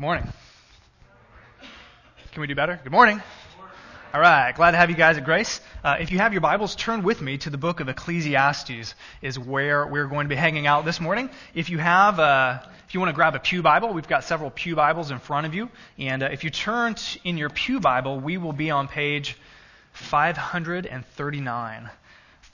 Good morning. Can we do better? Good morning. All right, glad to have you guys at Grace. Uh, if you have your Bibles, turn with me to the book of Ecclesiastes, is where we're going to be hanging out this morning. If you have, uh, if you want to grab a pew Bible, we've got several pew Bibles in front of you, and uh, if you turn t- in your pew Bible, we will be on page 539.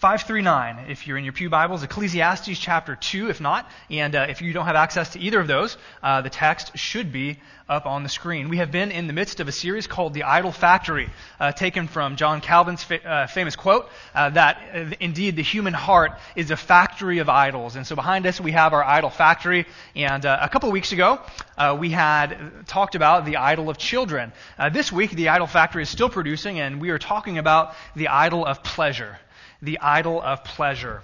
539, if you're in your Pew Bibles, Ecclesiastes chapter 2, if not. And uh, if you don't have access to either of those, uh, the text should be up on the screen. We have been in the midst of a series called The Idol Factory, uh, taken from John Calvin's fa- uh, famous quote uh, that uh, indeed the human heart is a factory of idols. And so behind us we have our idol factory. And a couple of weeks ago, we had talked about the idol of children. this week, the idol factory is still producing, and we are talking about the idol of pleasure the idol of pleasure.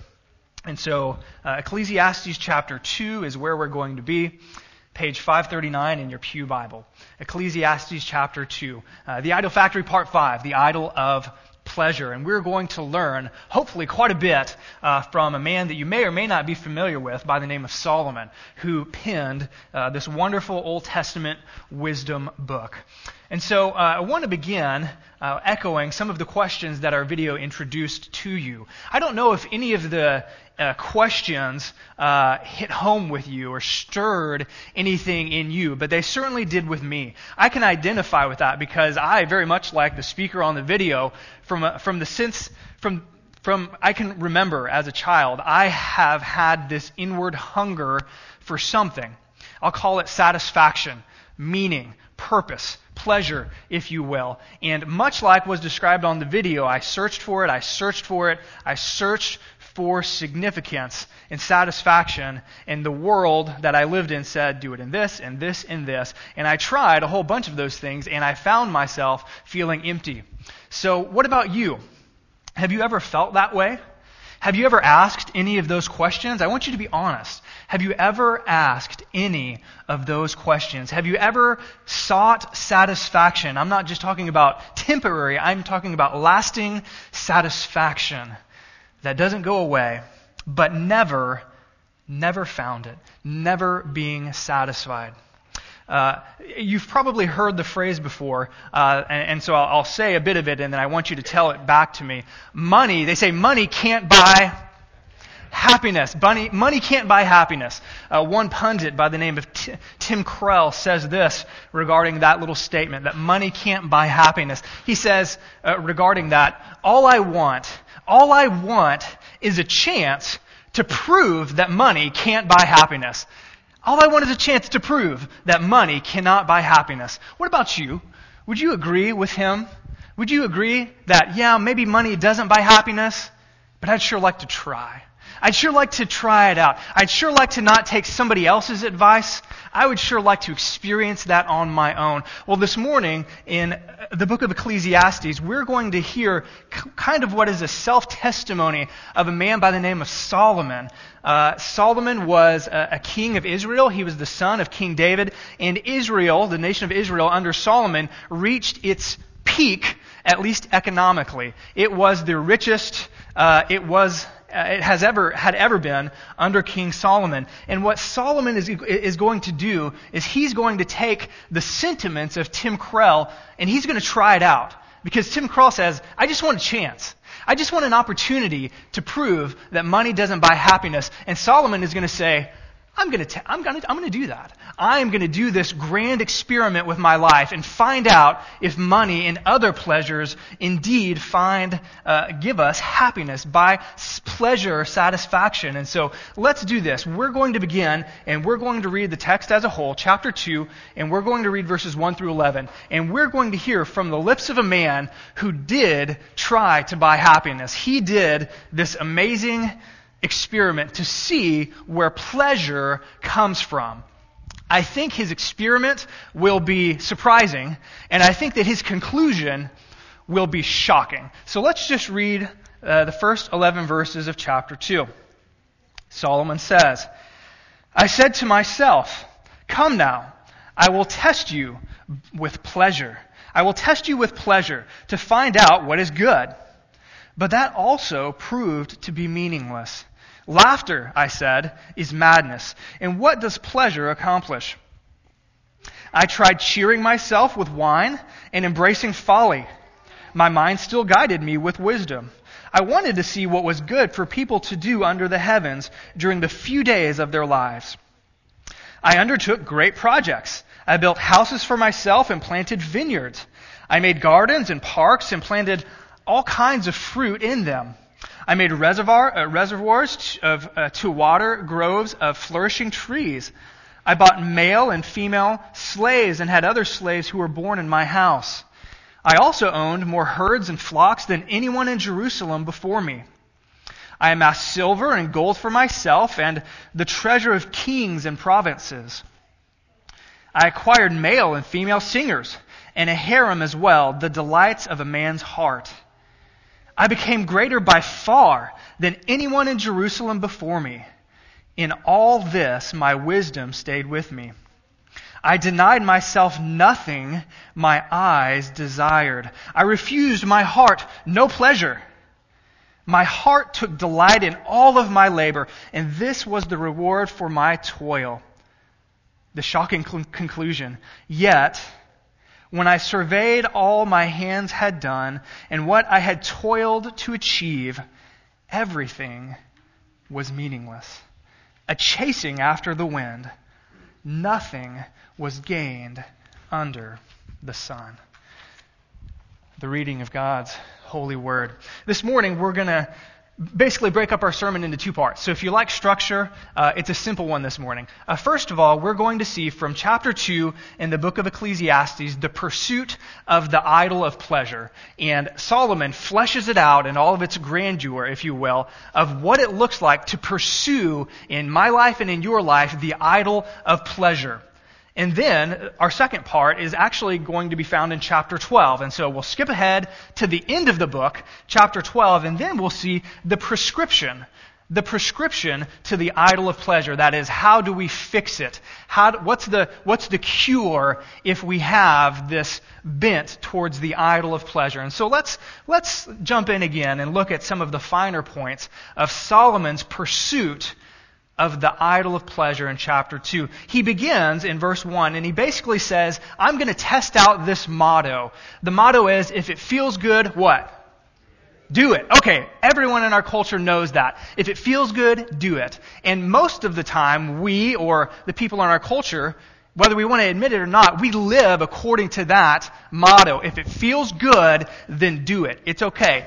And so, uh, Ecclesiastes chapter 2 is where we're going to be. Page 539 in your Pew Bible. Ecclesiastes chapter 2. Uh, the Idol Factory, part 5. The idol of pleasure. And we're going to learn, hopefully, quite a bit uh, from a man that you may or may not be familiar with by the name of Solomon, who penned uh, this wonderful Old Testament wisdom book. And so uh, I want to begin uh, echoing some of the questions that our video introduced to you. I don't know if any of the uh, questions uh, hit home with you or stirred anything in you, but they certainly did with me. I can identify with that because I, very much like the speaker on the video, from, a, from the sense, from from I can remember as a child, I have had this inward hunger for something. I'll call it satisfaction, meaning, purpose, pleasure, if you will. And much like was described on the video, I searched for it, I searched for it, I searched for significance and satisfaction. And the world that I lived in said, do it in this and this and this. And I tried a whole bunch of those things, and I found myself feeling empty. So, what about you? Have you ever felt that way? Have you ever asked any of those questions? I want you to be honest. Have you ever asked any of those questions? Have you ever sought satisfaction? I'm not just talking about temporary, I'm talking about lasting satisfaction that doesn't go away, but never, never found it, never being satisfied. Uh, you've probably heard the phrase before, uh, and, and, so I'll, I'll, say a bit of it, and then I want you to tell it back to me. Money, they say money can't buy happiness. Money, money can't buy happiness. Uh, one pundit by the name of T- Tim Krell says this regarding that little statement, that money can't buy happiness. He says uh, regarding that, all I want, all I want is a chance to prove that money can't buy happiness. All I want is a chance to prove that money cannot buy happiness. What about you? Would you agree with him? Would you agree that, yeah, maybe money doesn't buy happiness, but I'd sure like to try? I'd sure like to try it out. I'd sure like to not take somebody else's advice. I would sure like to experience that on my own. Well, this morning in the book of Ecclesiastes, we're going to hear kind of what is a self testimony of a man by the name of Solomon. Uh, Solomon was a, a king of Israel. He was the son of King David. And Israel, the nation of Israel under Solomon, reached its peak, at least economically. It was the richest, uh, it was uh, Uh, it has ever had ever been under King Solomon. And what Solomon is, is going to do is he's going to take the sentiments of Tim Krell and he's going to try it out. Because Tim Krell says, I just want a chance. I just want an opportunity to prove that money doesn't buy happiness. And Solomon is going to say, I'm going to, I'm going to, I'm going to do that. I'm going to do this grand experiment with my life and find out if money and other pleasures indeed find, uh, give us happiness by pleasure, satisfaction. And so let's do this. We're going to begin and we're going to read the text as a whole, chapter 2, and we're going to read verses 1 through 11. And we're going to hear from the lips of a man who did try to buy happiness. He did this amazing experiment to see where pleasure comes from. I think his experiment will be surprising, and I think that his conclusion will be shocking. So let's just read uh, the first 11 verses of chapter 2. Solomon says, I said to myself, Come now, I will test you with pleasure. I will test you with pleasure to find out what is good. But that also proved to be meaningless. Laughter, I said, is madness. And what does pleasure accomplish? I tried cheering myself with wine and embracing folly. My mind still guided me with wisdom. I wanted to see what was good for people to do under the heavens during the few days of their lives. I undertook great projects. I built houses for myself and planted vineyards. I made gardens and parks and planted all kinds of fruit in them. I made reservoir, uh, reservoirs of, uh, to water groves of flourishing trees. I bought male and female slaves and had other slaves who were born in my house. I also owned more herds and flocks than anyone in Jerusalem before me. I amassed silver and gold for myself and the treasure of kings and provinces. I acquired male and female singers and a harem as well, the delights of a man's heart. I became greater by far than anyone in Jerusalem before me. In all this, my wisdom stayed with me. I denied myself nothing my eyes desired. I refused my heart no pleasure. My heart took delight in all of my labor, and this was the reward for my toil. The shocking cl- conclusion. Yet, when I surveyed all my hands had done and what I had toiled to achieve, everything was meaningless. A chasing after the wind. Nothing was gained under the sun. The reading of God's holy word. This morning, we're going to basically break up our sermon into two parts. So if you like structure, uh, it's a simple one this morning. Uh, first of all, we're going to see from chapter 2 in the book of Ecclesiastes the pursuit of the idol of pleasure. And Solomon fleshes it out in all of its grandeur, if you will, of what it looks like to pursue in my life and in your life the idol of pleasure. And then our second part is actually going to be found in chapter 12. And so we'll skip ahead to the end of the book, chapter 12, and then we'll see the prescription. The prescription to the idol of pleasure. That is, how do we fix it? How, what's, the, what's the cure if we have this bent towards the idol of pleasure? And so let's, let's jump in again and look at some of the finer points of Solomon's pursuit of the idol of pleasure in chapter 2. He begins in verse 1 and he basically says, I'm going to test out this motto. The motto is, if it feels good, what? Do it. Okay, everyone in our culture knows that. If it feels good, do it. And most of the time, we or the people in our culture, whether we want to admit it or not, we live according to that motto. If it feels good, then do it. It's okay.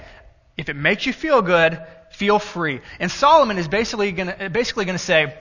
If it makes you feel good, feel free. And Solomon is basically going basically to say,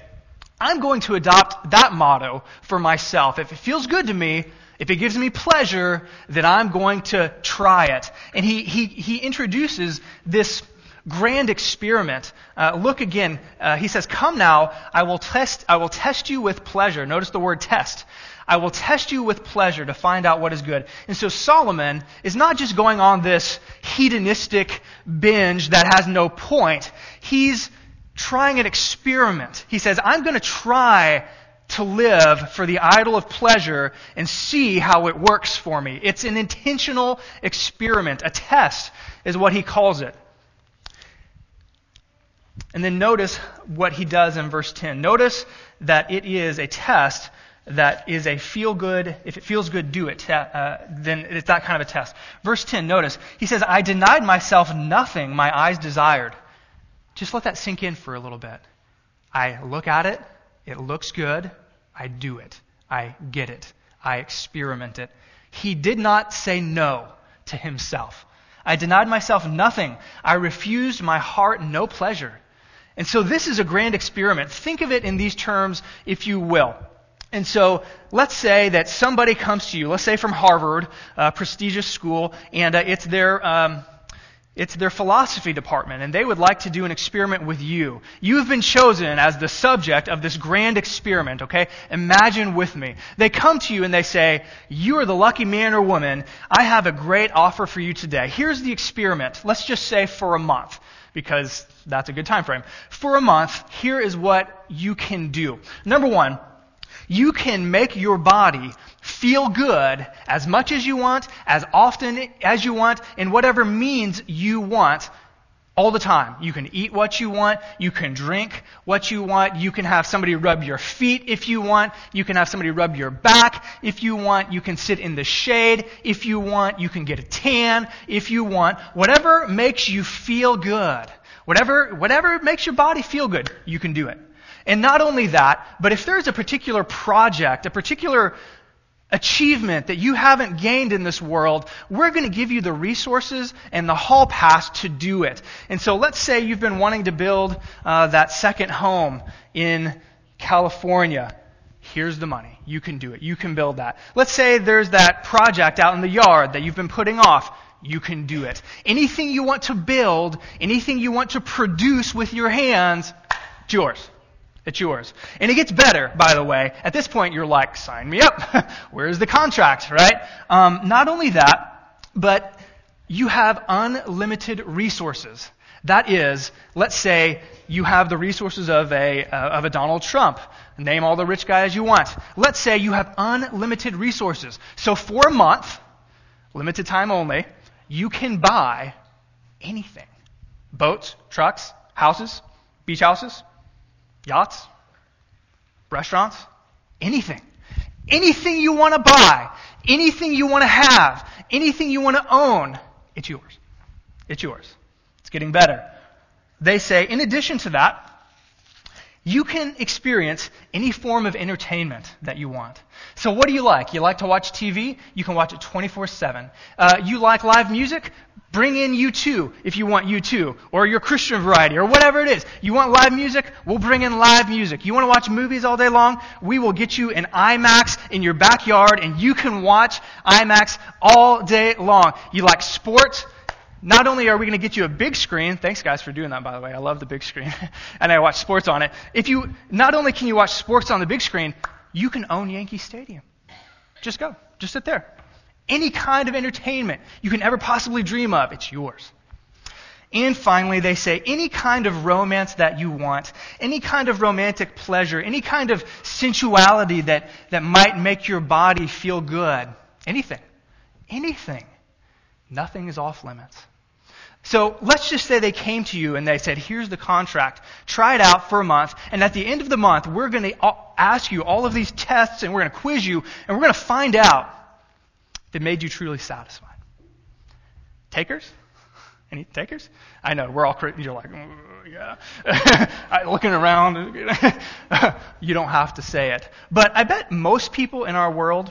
I'm going to adopt that motto for myself. If it feels good to me, if it gives me pleasure, then I'm going to try it. And he, he, he introduces this grand experiment. Uh, look again. Uh, he says, "Come now, I will test. I will test you with pleasure." Notice the word "test." I will test you with pleasure to find out what is good. And so Solomon is not just going on this hedonistic binge that has no point. He's trying an experiment. He says, I'm going to try to live for the idol of pleasure and see how it works for me. It's an intentional experiment. A test is what he calls it. And then notice what he does in verse 10. Notice that it is a test that is a feel good, if it feels good, do it, uh, then it's that kind of a test. Verse 10, notice, he says, I denied myself nothing my eyes desired. Just let that sink in for a little bit. I look at it, it looks good, I do it. I get it. I experiment it. He did not say no to himself. I denied myself nothing. I refused my heart no pleasure. And so this is a grand experiment. Think of it in these terms, if you will. And so let's say that somebody comes to you, let's say from Harvard, a prestigious school, and uh, it's their. Um, it's their philosophy department, and they would like to do an experiment with you. You've been chosen as the subject of this grand experiment, okay? Imagine with me. They come to you and they say, You are the lucky man or woman. I have a great offer for you today. Here's the experiment. Let's just say for a month, because that's a good time frame. For a month, here is what you can do. Number one, you can make your body feel good as much as you want, as often as you want, in whatever means you want all the time. You can eat what you want. You can drink what you want. You can have somebody rub your feet if you want. You can have somebody rub your back if you want. You can sit in the shade if you want. You can get a tan if you want. Whatever makes you feel good. Whatever, whatever makes your body feel good, you can do it. And not only that, but if there's a particular project, a particular achievement that you haven't gained in this world, we're going to give you the resources and the hall pass to do it. And so let's say you've been wanting to build uh, that second home in California. Here's the money. You can do it. You can build that. Let's say there's that project out in the yard that you've been putting off. You can do it. Anything you want to build, anything you want to produce with your hands, it's yours. It's yours. And it gets better, by the way. At this point, you're like, sign me up. Where's the contract, right? Um, not only that, but you have unlimited resources. That is, let's say you have the resources of a, uh, of a Donald Trump. Name all the rich guys you want. Let's say you have unlimited resources. So for a month, limited time only, you can buy anything. Boats, trucks, houses, beach houses, yachts, restaurants, anything. Anything you want to buy, anything you want to have, anything you want to own, it's yours. It's yours. It's getting better. They say, in addition to that, you can experience any form of entertainment that you want. So what do you like? You like to watch TV? You can watch it 24-7. Uh, you like live music? Bring in U2 if you want U2, or your Christian variety, or whatever it is. You want live music? We'll bring in live music. You want to watch movies all day long? We will get you an IMAX in your backyard, and you can watch IMAX all day long. You like sports? Not only are we going to get you a big screen, thanks guys for doing that by the way. I love the big screen. and I watch sports on it. If you, not only can you watch sports on the big screen, you can own Yankee Stadium. Just go. Just sit there. Any kind of entertainment you can ever possibly dream of, it's yours. And finally, they say any kind of romance that you want, any kind of romantic pleasure, any kind of sensuality that, that might make your body feel good, anything, anything, nothing is off limits. So let's just say they came to you and they said, here's the contract. Try it out for a month. And at the end of the month, we're going to ask you all of these tests and we're going to quiz you and we're going to find out that made you truly satisfied. Takers? Any takers? I know, we're all, you're like, oh, yeah. Looking around, you don't have to say it. But I bet most people in our world,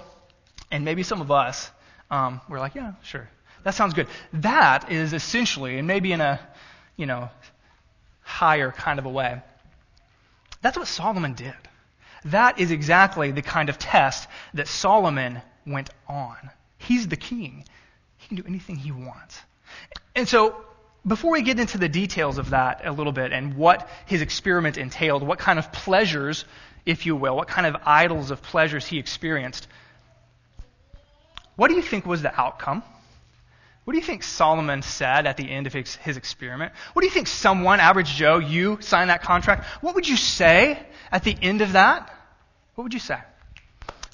and maybe some of us, um, we're like, yeah, sure. That sounds good. That is essentially, and maybe in a, you know, higher kind of a way, that's what Solomon did. That is exactly the kind of test that Solomon went on. He's the king. He can do anything he wants. And so, before we get into the details of that a little bit and what his experiment entailed, what kind of pleasures, if you will, what kind of idols of pleasures he experienced, what do you think was the outcome? What do you think Solomon said at the end of his, his, experiment? What do you think someone, average Joe, you sign that contract? What would you say at the end of that? What would you say?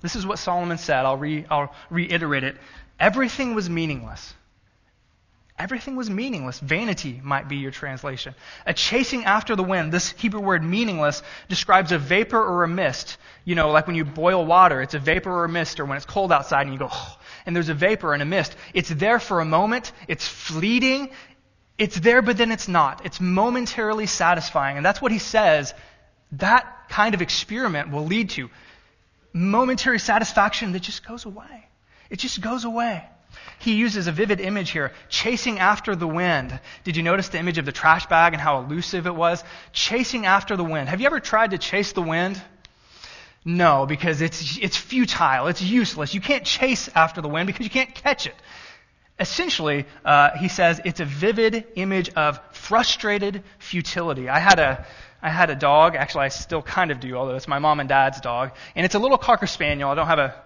This is what Solomon said. I'll, re, I'll reiterate it. Everything was meaningless. Everything was meaningless. Vanity might be your translation. A chasing after the wind. This Hebrew word meaningless describes a vapor or a mist. You know, like when you boil water, it's a vapor or a mist, or when it's cold outside and you go, oh, and there's a vapor and a mist. It's there for a moment. It's fleeting. It's there, but then it's not. It's momentarily satisfying. And that's what he says that kind of experiment will lead to momentary satisfaction that just goes away. It just goes away. He uses a vivid image here, chasing after the wind. Did you notice the image of the trash bag and how elusive it was? Chasing after the wind. Have you ever tried to chase the wind? No, because it's, it's futile. It's useless. You can't chase after the wind because you can't catch it. Essentially, uh, he says it's a vivid image of frustrated futility. I had a, I had a dog. Actually, I still kind of do, although it's my mom and dad's dog. And it's a little Cocker Spaniel. I don't have a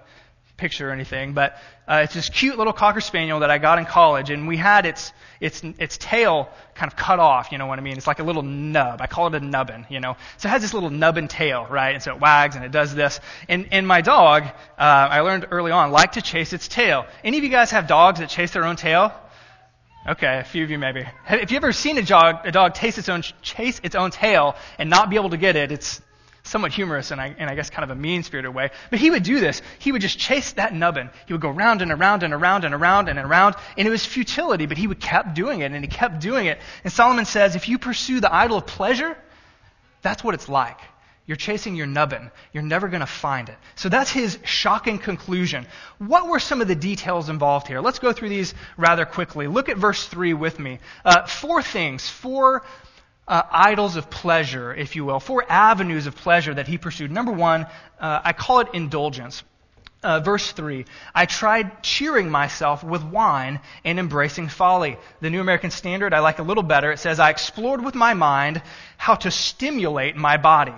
picture or anything, but uh, it's this cute little Cocker Spaniel that I got in college. And we had its, its, its tail kind of cut off, you know what I mean? It's like a little nub. I call it a nubbin, you know? So it has this little nubbin tail, right? And so it wags and it does this. And, and my dog, uh, I learned early on, liked to chase its tail. Any of you guys have dogs that chase their own tail? Okay, a few of you maybe. Have you ever seen a dog, a dog taste its own, chase its own tail and not be able to get it? It's somewhat humorous and I, and I guess kind of a mean spirited way. But he would do this. He would just chase that nubbin. He would go round and around and around and around and around. And it was futility, but he would kept doing it and he kept doing it. And Solomon says, if you pursue the idol of pleasure, that's what it's like. You're chasing your nubbin. You're never going to find it. So that's his shocking conclusion. What were some of the details involved here? Let's go through these rather quickly. Look at verse 3 with me. Uh, four things, four uh, idols of pleasure, if you will, four avenues of pleasure that he pursued. Number one, uh, I call it indulgence. Uh, verse 3 I tried cheering myself with wine and embracing folly. The New American Standard I like a little better. It says, I explored with my mind how to stimulate my body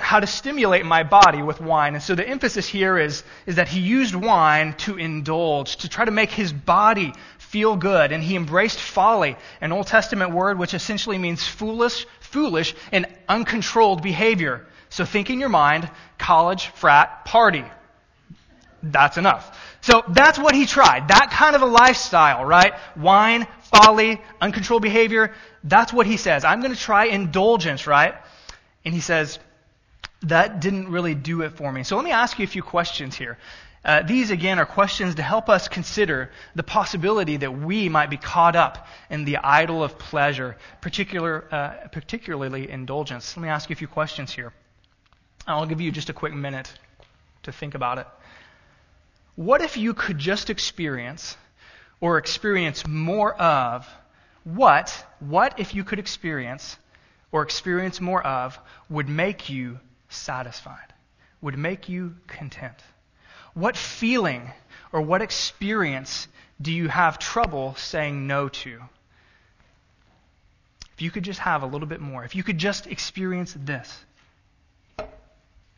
how to stimulate my body with wine. And so the emphasis here is, is that he used wine to indulge, to try to make his body feel good. And he embraced folly, an Old Testament word which essentially means foolish, foolish and uncontrolled behavior. So think in your mind, college, frat, party. That's enough. So that's what he tried. That kind of a lifestyle, right? Wine, folly, uncontrolled behavior. That's what he says. I'm going to try indulgence, right? And he says, that didn't really do it for me. So let me ask you a few questions here. Uh, these, again, are questions to help us consider the possibility that we might be caught up in the idol of pleasure, particular, uh, particularly indulgence. Let me ask you a few questions here. I'll give you just a quick minute to think about it. What if you could just experience or experience more of what, what if you could experience or experience more of would make you satisfied, would make you content? What feeling or what experience do you have trouble saying no to? If you could just have a little bit more, if you could just experience this, it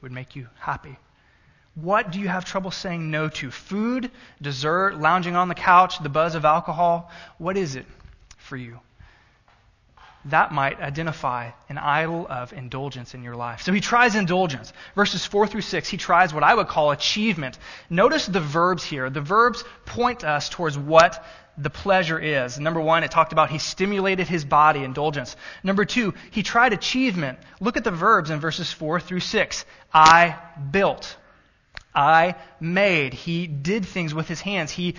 would make you happy. What do you have trouble saying no to? Food, dessert, lounging on the couch, the buzz of alcohol? What is it for you? That might identify an idol of indulgence in your life. So he tries indulgence. Verses 4 through 6, he tries what I would call achievement. Notice the verbs here. The verbs point us towards what the pleasure is. Number one, it talked about he stimulated his body, indulgence. Number two, he tried achievement. Look at the verbs in verses 4 through 6. I built. I made. He did things with his hands. He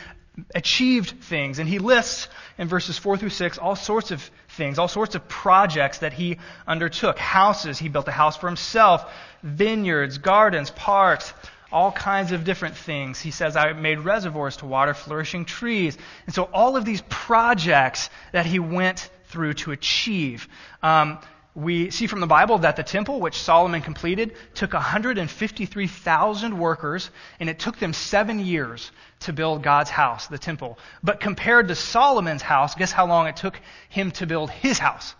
achieved things. And he lists in verses 4 through 6 all sorts of things, all sorts of projects that he undertook. Houses, he built a house for himself, vineyards, gardens, parks, all kinds of different things. He says, I made reservoirs to water flourishing trees. And so all of these projects that he went through to achieve. Um, we see from the Bible that the temple, which Solomon completed, took 153,000 workers, and it took them seven years to build God's house, the temple. But compared to Solomon's house, guess how long it took him to build his house?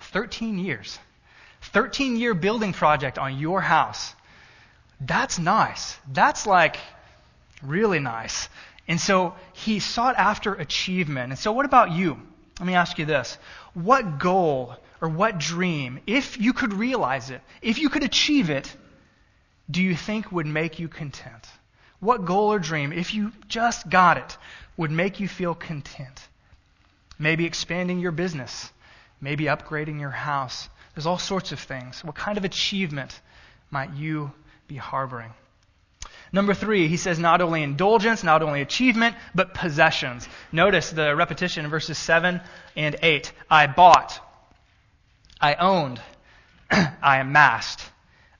13 years. 13 year building project on your house. That's nice. That's like really nice. And so he sought after achievement. And so what about you? Let me ask you this. What goal or what dream, if you could realize it, if you could achieve it, do you think would make you content? What goal or dream, if you just got it, would make you feel content? Maybe expanding your business, maybe upgrading your house. There's all sorts of things. What kind of achievement might you be harboring? Number three, he says not only indulgence, not only achievement, but possessions. Notice the repetition in verses 7 and 8. I bought, I owned, I amassed,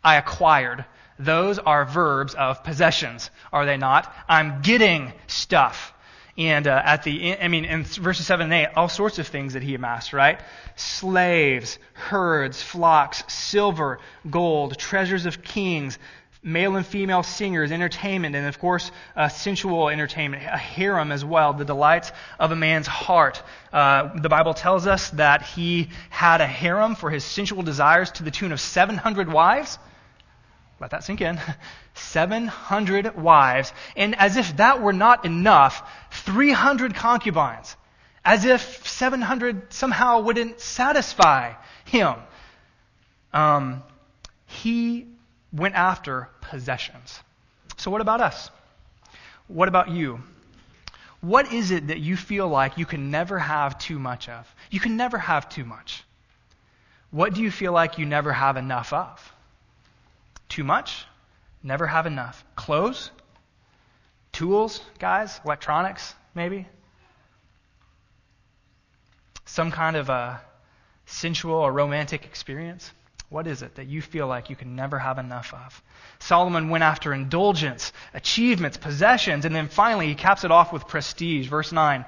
I acquired. Those are verbs of possessions, are they not? I'm getting stuff. And uh, at the, I mean, in verses 7 and 8, all sorts of things that he amassed, right? Slaves, herds, flocks, silver, gold, treasures of kings, male and female singers, entertainment, and of course, uh, sensual entertainment, a harem as well, the delights of a man's heart. Uh, the Bible tells us that he had a harem for his sensual desires to the tune of 700 wives. Let that sink in. 700 wives. And as if that were not enough, 300 concubines. As if 700 somehow wouldn't satisfy him. Um, he went after possessions. So, what about us? What about you? What is it that you feel like you can never have too much of? You can never have too much. What do you feel like you never have enough of? Too much? Never have enough. Clothes? Tools, guys? Electronics, maybe? Some kind of a sensual or romantic experience? What is it that you feel like you can never have enough of? Solomon went after indulgence, achievements, possessions, and then finally he caps it off with prestige. Verse 9.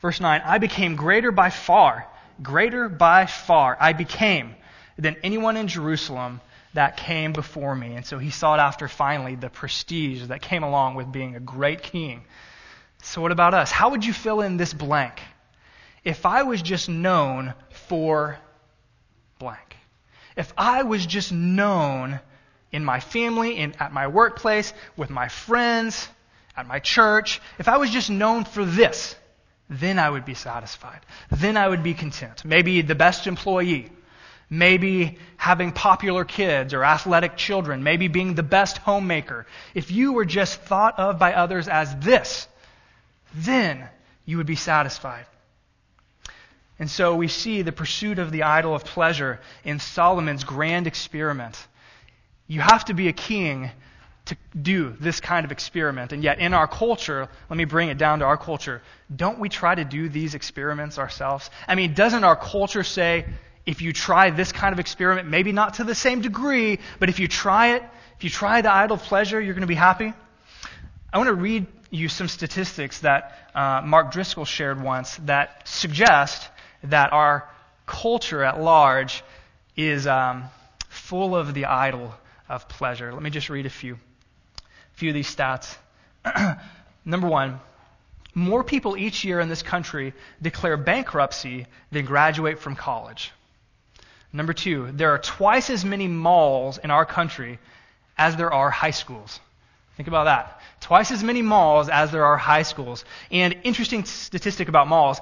Verse 9 I became greater by far, greater by far. I became than anyone in Jerusalem that came before me. And so he sought after finally the prestige that came along with being a great king. So, what about us? How would you fill in this blank? If I was just known for blank, if I was just known in my family, in, at my workplace, with my friends, at my church, if I was just known for this, then I would be satisfied. Then I would be content. Maybe the best employee. Maybe having popular kids or athletic children. Maybe being the best homemaker. If you were just thought of by others as this, then you would be satisfied. And so we see the pursuit of the idol of pleasure in Solomon's grand experiment. You have to be a king to do this kind of experiment. And yet, in our culture, let me bring it down to our culture, don't we try to do these experiments ourselves? I mean, doesn't our culture say, if you try this kind of experiment, maybe not to the same degree, but if you try it, if you try the idol of pleasure, you're going to be happy? I want to read you some statistics that uh, Mark Driscoll shared once that suggest that our culture at large is um, full of the idol of pleasure. Let me just read a few, a few of these stats. Number one, more people each year in this country declare bankruptcy than graduate from college. Number two, there are twice as many malls in our country as there are high schools. Think about that. Twice as many malls as there are high schools. And interesting statistic about malls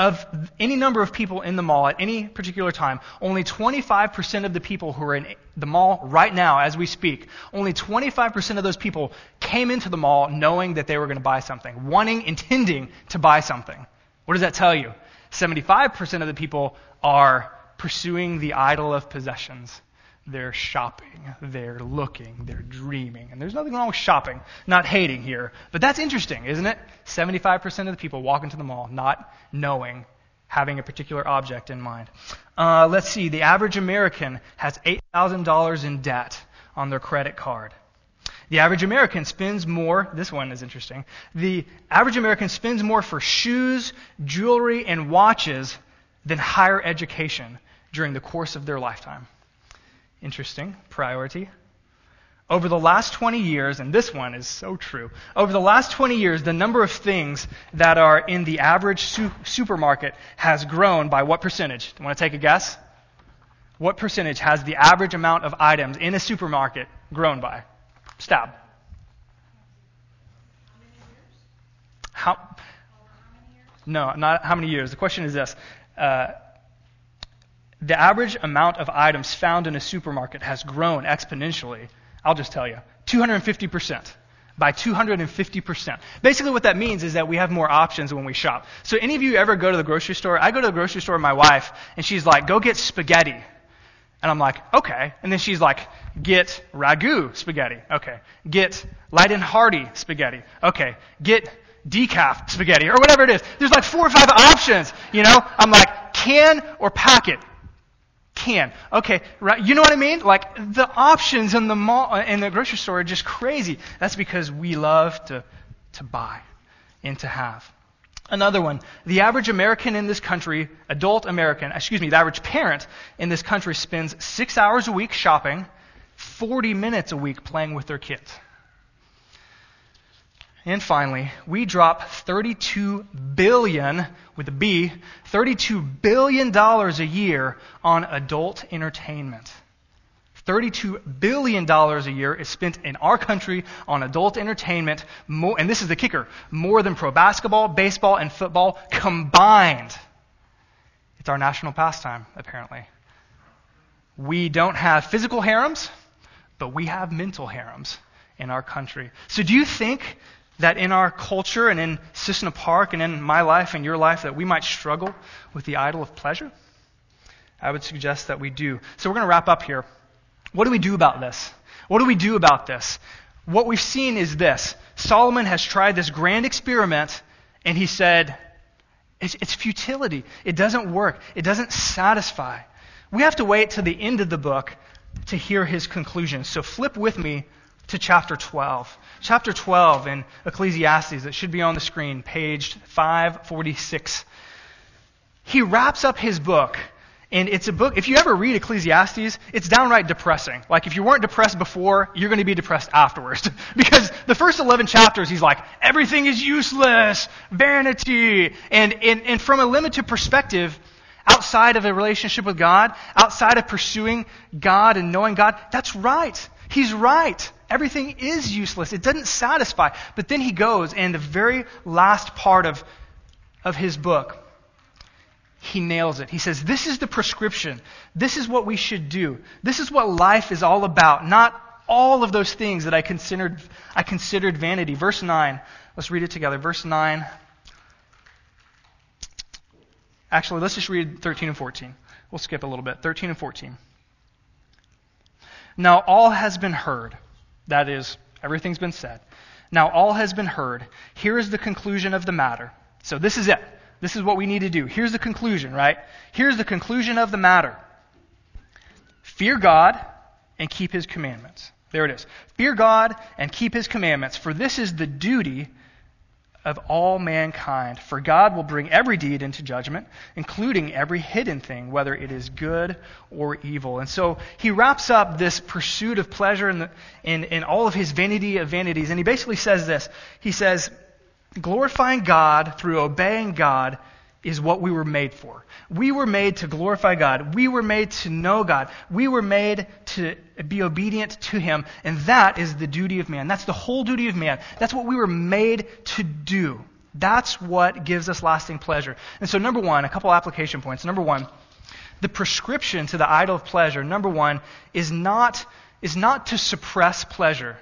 of any number of people in the mall at any particular time, only 25% of the people who are in the mall right now as we speak, only 25% of those people came into the mall knowing that they were going to buy something, wanting, intending to buy something. What does that tell you? 75% of the people are pursuing the idol of possessions. They're shopping, they're looking, they're dreaming. And there's nothing wrong with shopping, not hating here. But that's interesting, isn't it? 75% of the people walk into the mall not knowing, having a particular object in mind. Uh, let's see, the average American has $8,000 in debt on their credit card. The average American spends more, this one is interesting. The average American spends more for shoes, jewelry, and watches than higher education during the course of their lifetime. Interesting. Priority. Over the last 20 years, and this one is so true, over the last 20 years, the number of things that are in the average su- supermarket has grown by what percentage? Do you Want to take a guess? What percentage has the average amount of items in a supermarket grown by? Stab. How? Many years? No, not how many years. The question is this. Uh, the average amount of items found in a supermarket has grown exponentially. I'll just tell you 250%. By 250%. Basically, what that means is that we have more options when we shop. So, any of you ever go to the grocery store? I go to the grocery store with my wife, and she's like, go get spaghetti. And I'm like, okay. And then she's like, get ragu spaghetti. Okay. Get light and hearty spaghetti. Okay. Get decaf spaghetti or whatever it is. There's like four or five options, you know? I'm like, can or packet can. Okay, right. You know what I mean? Like the options in the mall uh, in the grocery store are just crazy. That's because we love to to buy and to have. Another one. The average American in this country, adult American, excuse me, the average parent in this country spends six hours a week shopping, 40 minutes a week playing with their kids. And finally, we drop 32 billion with a B, 32 billion dollars a year on adult entertainment. 32 billion dollars a year is spent in our country on adult entertainment, more, and this is the kicker, more than pro basketball, baseball, and football combined. It's our national pastime, apparently. We don't have physical harems, but we have mental harems in our country. So do you think that in our culture and in Cissna Park and in my life and your life that we might struggle with the idol of pleasure? I would suggest that we do. So we're going to wrap up here. What do we do about this? What do we do about this? What we've seen is this. Solomon has tried this grand experiment and he said, it's, it's futility. It doesn't work. It doesn't satisfy. We have to wait to the end of the book to hear his conclusion. So flip with me to chapter 12. Chapter 12 in Ecclesiastes, it should be on the screen, page 546. He wraps up his book and it's a book, if you ever read Ecclesiastes, it's downright depressing. Like, if you weren't depressed before, you're going to be depressed afterwards. because the first 11 chapters, he's like, everything is useless, vanity. And, and, and from a limited perspective, outside of a relationship with God, outside of pursuing God and knowing God, that's right. He's right. Everything is useless. It doesn't satisfy. But then he goes, and the very last part of, of his book, he nails it. He says, This is the prescription. This is what we should do. This is what life is all about, not all of those things that I considered, I considered vanity. Verse 9. Let's read it together. Verse 9. Actually, let's just read 13 and 14. We'll skip a little bit. 13 and 14. Now all has been heard. That is, everything's been said. Now all has been heard. Here is the conclusion of the matter. So this is it. This is what we need to do. Here's the conclusion, right? Here's the conclusion of the matter. Fear God and keep his commandments. There it is. Fear God and keep his commandments, for this is the duty of all mankind. For God will bring every deed into judgment, including every hidden thing, whether it is good or evil. And so he wraps up this pursuit of pleasure in, the, in, in all of his vanity of vanities. And he basically says this. He says, glorifying God through obeying God is what we were made for. We were made to glorify God. We were made to know God. We were made to be obedient to Him. And that is the duty of man. That's the whole duty of man. That's what we were made to do. That's what gives us lasting pleasure. And so, number one, a couple application points. Number one, the prescription to the idol of pleasure, number one, is not, is not to suppress pleasure.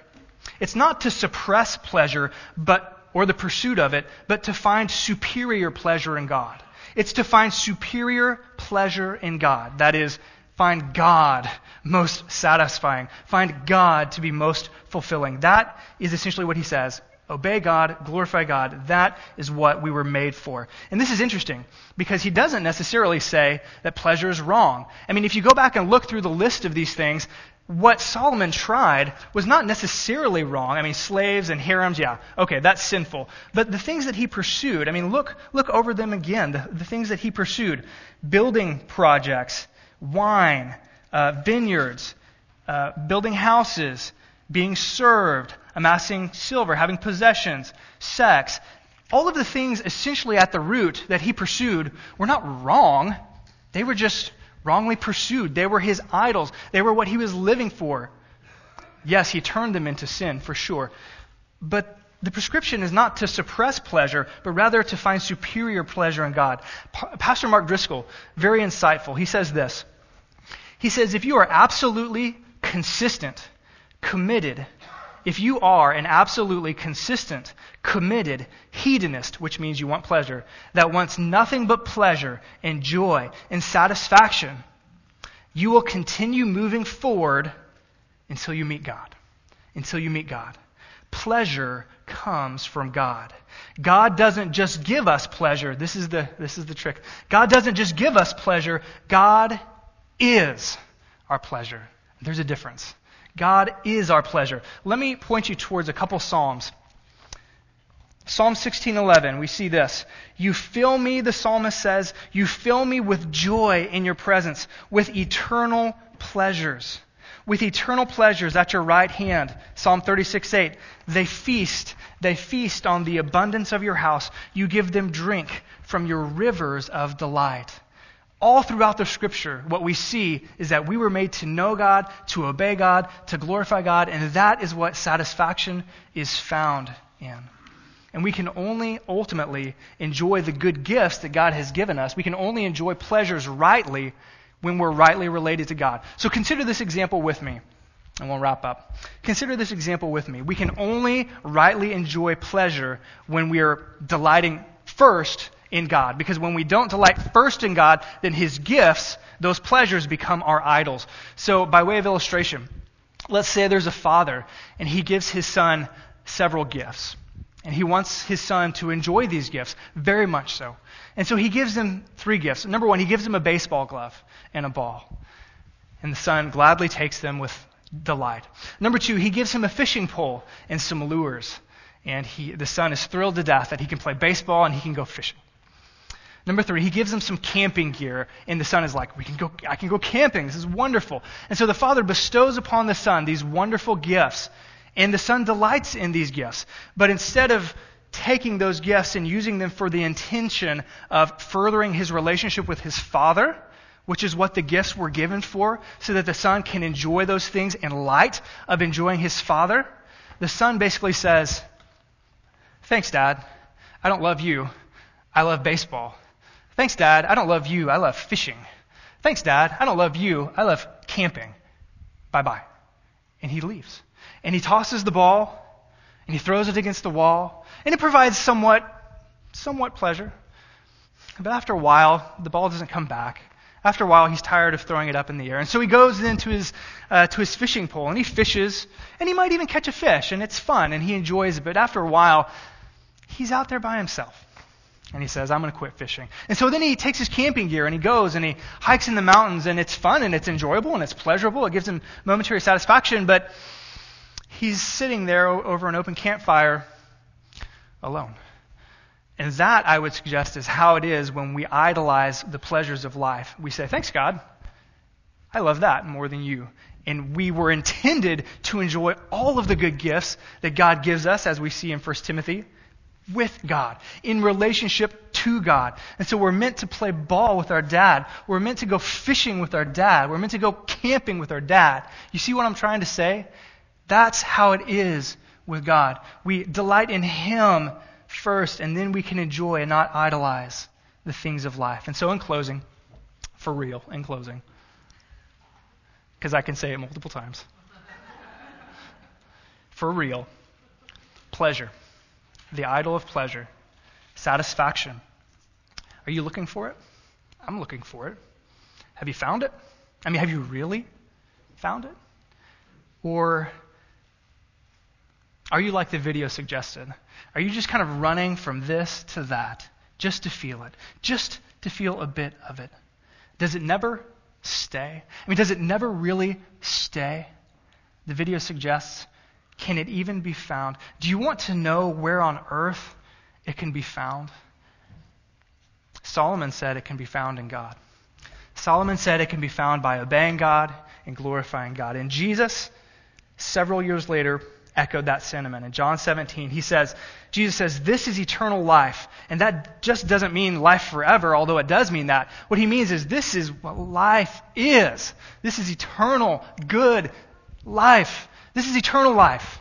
It's not to suppress pleasure, but or the pursuit of it, but to find superior pleasure in God. It's to find superior pleasure in God. That is, find God most satisfying. Find God to be most fulfilling. That is essentially what he says. Obey God, glorify God. That is what we were made for. And this is interesting because he doesn't necessarily say that pleasure is wrong. I mean, if you go back and look through the list of these things, what Solomon tried was not necessarily wrong. I mean, slaves and harems, yeah, okay, that's sinful. But the things that he pursued, I mean, look, look over them again. The, the things that he pursued building projects, wine, uh, vineyards, uh, building houses, being served, amassing silver, having possessions, sex. All of the things essentially at the root that he pursued were not wrong. They were just wrongly pursued. They were his idols. They were what he was living for. Yes, he turned them into sin, for sure. But the prescription is not to suppress pleasure, but rather to find superior pleasure in God. Pa- Pastor Mark Driscoll, very insightful. He says this. He says, if you are absolutely consistent, committed, if you are an absolutely consistent, committed hedonist, which means you want pleasure, that wants nothing but pleasure and joy and satisfaction, you will continue moving forward until you meet God. Until you meet God. Pleasure comes from God. God doesn't just give us pleasure. This is the, this is the trick. God doesn't just give us pleasure. God is our pleasure. There's a difference. God is our pleasure. Let me point you towards a couple Psalms. Psalm 16:11, we see this. You fill me, the psalmist says, you fill me with joy in your presence, with eternal pleasures. With eternal pleasures at your right hand. Psalm 36:8. They feast, they feast on the abundance of your house. You give them drink from your rivers of delight. All throughout the scripture, what we see is that we were made to know God, to obey God, to glorify God, and that is what satisfaction is found in. And we can only ultimately enjoy the good gifts that God has given us. We can only enjoy pleasures rightly when we're rightly related to God. So consider this example with me. and we'll wrap up. Consider this example with me. We can only rightly enjoy pleasure when we are delighting first in God. Because when we don't delight first in God, then His gifts, those pleasures, become our idols. So, by way of illustration, let's say there's a father and he gives his son several gifts. And he wants his son to enjoy these gifts, very much so. And so he gives him three gifts. Number one, he gives him a baseball glove and a ball. And the son gladly takes them with delight. Number two, he gives him a fishing pole and some lures. And he, the son is thrilled to death that he can play baseball and he can go fishing. Number three, he gives him some camping gear, and the son is like, "We can go. I can go camping. This is wonderful." And so the father bestows upon the son these wonderful gifts, and the son delights in these gifts. But instead of taking those gifts and using them for the intention of furthering his relationship with his father, which is what the gifts were given for, so that the son can enjoy those things in light of enjoying his father, the son basically says, Thanks, Dad. I don't love you. I love baseball. Thanks, Dad. I don't love you. I love fishing. Thanks, Dad. I don't love you. I love camping. Bye bye. And he leaves. And he tosses the ball and he throws it against the wall. And it provides somewhat, somewhat pleasure. But after a while, the ball doesn't come back. After a while, he's tired of throwing it up in the air. And so he goes into his, uh, to his fishing pole and he fishes. And he might even catch a fish. And it's fun and he enjoys it. But after a while, he's out there by himself. And he says, I'm going to quit fishing. And so then he takes his camping gear and he goes and he hikes in the mountains and it's fun and it's enjoyable and it's pleasurable. It gives him momentary satisfaction, but he's sitting there over an open campfire alone. And that, I would suggest, is how it is when we idolize the pleasures of life. We say, Thanks, God. I love that more than you. And we were intended to enjoy all of the good gifts that God gives us, as we see in 1 Timothy with God, in relationship to God. And so we're meant to play ball with our dad. We're meant to go fishing with our dad. We're meant to go camping with our dad. You see what I'm trying to say? That's how it is with God. We delight in Him first, and then we can enjoy and not idolize the things of life. And so, in closing, for real, in closing, because I can say it multiple times, for real, pleasure the idol of pleasure, satisfaction. Are you looking for it? I'm looking for it. Have you found it? I mean, have you really found it? Or are you like the video suggested? Are you just kind of running from this to that just to feel it, just to feel a bit of it? Does it never stay? I mean, does it never really stay? The video suggests can it even be found? Do you want to know where on earth it can be found? Solomon said it can be found in God. Solomon said it can be found by obeying God and glorifying God. And Jesus, several years later, echoed that sentiment. In John 17, he says, Jesus says, This is eternal life. And that just doesn't mean life forever, although it does mean that. What he means is this is what life is. This is eternal, good life. This is eternal life.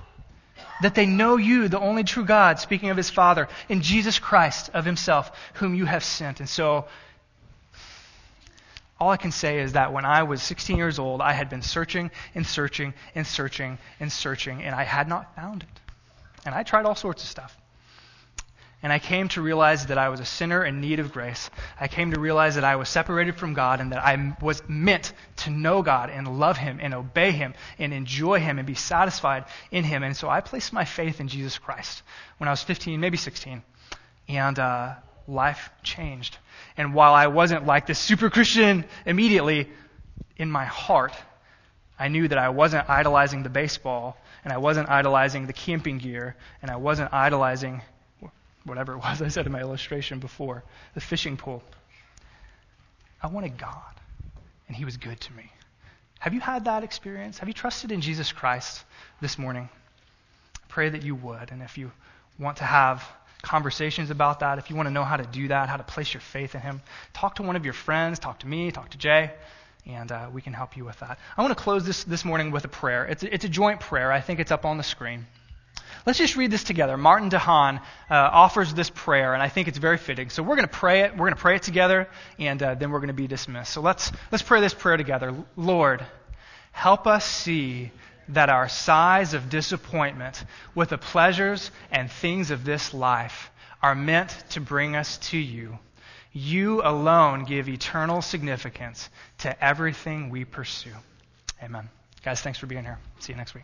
That they know you, the only true God, speaking of his Father, in Jesus Christ of himself, whom you have sent. And so, all I can say is that when I was 16 years old, I had been searching and searching and searching and searching, and I had not found it. And I tried all sorts of stuff. And I came to realize that I was a sinner in need of grace. I came to realize that I was separated from God and that I was meant to know God and love Him and obey Him and enjoy Him and be satisfied in Him. And so I placed my faith in Jesus Christ when I was 15, maybe 16. And uh, life changed. And while I wasn't like this super Christian immediately, in my heart, I knew that I wasn't idolizing the baseball and I wasn't idolizing the camping gear and I wasn't idolizing whatever it was I said in my illustration before, the fishing pole. I wanted God, and He was good to me. Have you had that experience? Have you trusted in Jesus Christ this morning? I pray that you would. And if you want to have conversations about that, if you want to know how to do that, how to place your faith in Him, talk to one of your friends, talk to me, talk to Jay, and uh, we can help you with that. I want to close this this morning with a prayer. It's a, it's a joint prayer. I think it's up on the screen. Let's just read this together. Martin DeHaan uh, offers this prayer, and I think it's very fitting. So we're going to pray it. We're going to pray it together, and uh, then we're going to be dismissed. So let's let's pray this prayer together. Lord, help us see that our sighs of disappointment with the pleasures and things of this life are meant to bring us to you. You alone give eternal significance to everything we pursue. Amen. Guys, thanks for being here. See you next week.